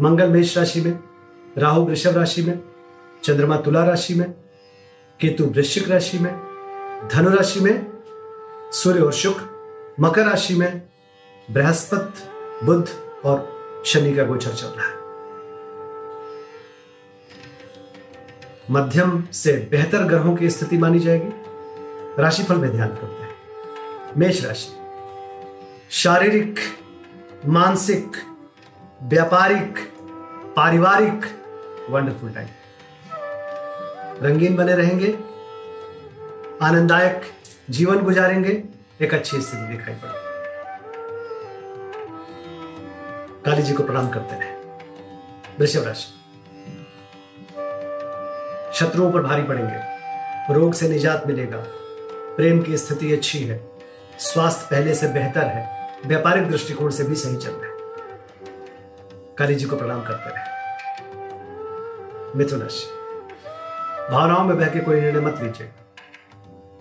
मंगल मेष राशि में, राहु वृषभ राशि में, चंद्रमा तुला राशि में, केतु वृश्चिक राशि में, धनु राशि में, सूर्य और शुक्र, मकर राशि में बृहस्पति, बुध और शनि का गोचर चल रहा है। मध्यम से बेहतर ग्रहों की स्थिति मानी जाएगी। राशिफल में ध्यान करते हैं। मेष राशि, शारीरिक, मानसिक, व्यापारिक पारिवारिक वंडरफुल टाइम रंगीन बने रहेंगे, आनंददायक जीवन गुजारेंगे, एक अच्छी स्थिति दिखाई पड़े काली जी को प्रणाम करते रहे। वृषभ राशि। शत्रुओं पर भारी पड़ेंगे। रोग से निजात मिलेगा। प्रेम की स्थिति अच्छी है। स्वास्थ्य पहले से बेहतर है। व्यापारिक दृष्टिकोण से भी सही चल रहा है। काली जी को प्रणाम करते रहे। मिथुन राशि भावनाओं में बह के कोई निर्णय मत लीजिए।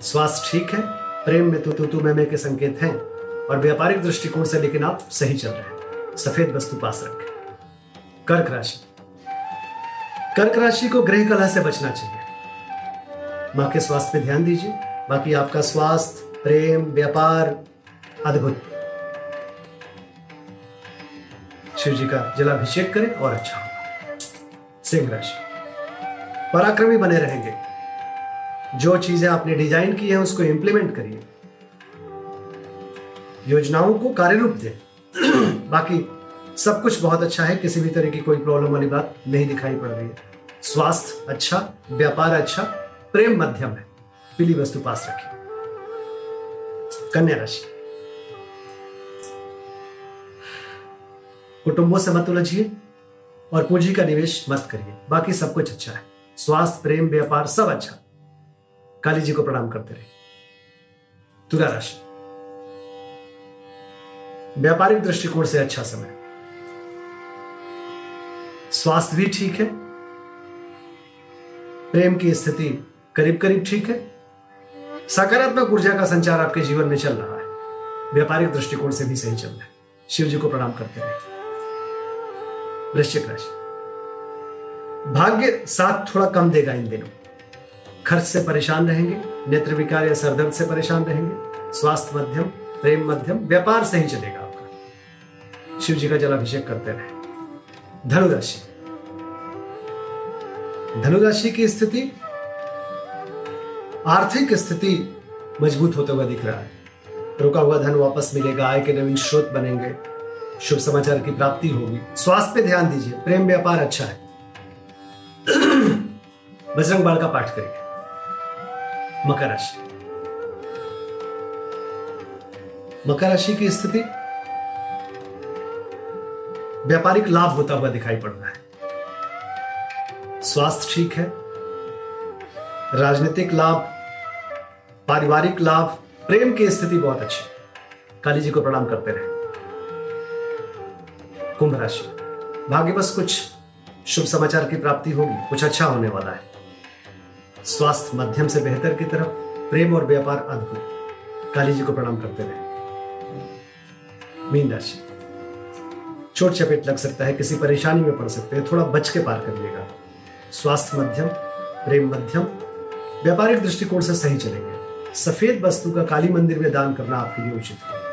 स्वास्थ्य ठीक है प्रेम में तू तू तू मैं, के संकेत हैं और व्यापारिक दृष्टिकोण से लेकिन आप सही चल रहे हैं। सफ़ेद वस्तु पास रखें। कर्क राशि कर्क राशि को ग्रह कला से बचना चाहिए। माँ के स्वास्थ्य पे ध्यान दीजिए बाकी आपका स्वास्थ्य प्रेम व्यापार अद्भुत। शिव जी का जलाभिषेक करें और अच्छा होगा सिंह राशि। पराक्रमी बने रहेंगे। जो चीज़ें आपने डिज़ाइन की है, उसको इंप्लीमेंट करिए। योजनाओं को कार्य रूप दें। बाकी सब कुछ बहुत अच्छा है, किसी भी तरह की कोई प्रॉब्लम वाली बात नहीं दिखाई पड़ रही है। स्वास्थ्य अच्छा व्यापार अच्छा प्रेम मध्यम है। पीली वस्तु पास रखिए। कन्या राशि। कुटुंबों से मत उलझिए और पूंजी का निवेश मत करिए। बाकी सब कुछ अच्छा है। स्वास्थ्य, प्रेम, व्यापार सब अच्छा। काली जी को प्रणाम करते रहिए। तुला राशि। व्यापारिक दृष्टिकोण से अच्छा समय। स्वास्थ्य भी ठीक है। प्रेम की स्थिति करीब करीब ठीक है। सकारात्मक ऊर्जा का संचार आपके जीवन में चल रहा है। व्यापारिक दृष्टिकोण से भी सही चल रहा है। शिव जी को प्रणाम करते रहे वृश्चिक राशि। भाग्य साथ थोड़ा कम देगा इन दिनों। खर्च से परेशान रहेंगे, नेत्र विकार या सरदर्द से परेशान रहेंगे, स्वास्थ्य मध्यम, प्रेम मध्यम, व्यापार सही चलेगा आपका। शिव जी का जलाभिषेक करते रहे। धनुराशि। धनुराशि की स्थिति, आर्थिक स्थिति मज़बूत होते हुए दिख रहा है। रुका हुआ धन वापस मिलेगा, आय के नवीन स्रोत बनेंगे। शुभ समाचार की प्राप्ति होगी। स्वास्थ्य पे ध्यान दीजिए। प्रेम व्यापार अच्छा है। बजरंग बाल का पाठ करिए मकर राशि। मकर राशि की स्थिति? व्यापारिक लाभ होता हुआ दिखाई पड़ रहा है। स्वास्थ्य ठीक है। राजनीतिक लाभ, पारिवारिक लाभ, प्रेम की स्थिति बहुत अच्छी काली जी को प्रणाम करते रहे। कुंभ राशि। भाग्य बस कुछ शुभ समाचार की प्राप्ति होगी, कुछ अच्छा होने वाला है। स्वास्थ्य मध्यम से बेहतर की तरफ़, प्रेम और व्यापार अद्भुत। काली जी को प्रणाम करते रहे। मीन राशि। चोट चपेट लग सकता है, किसी परेशानी में पड़ सकते हैं, थोड़ा बच के पार करिएगा स्वास्थ्य मध्यम, प्रेम मध्यम, व्यापारिक दृष्टिकोण से सही चलेंगे। सफ़ेद वस्तु का काली मंदिर में दान करना आपके लिए उचित है।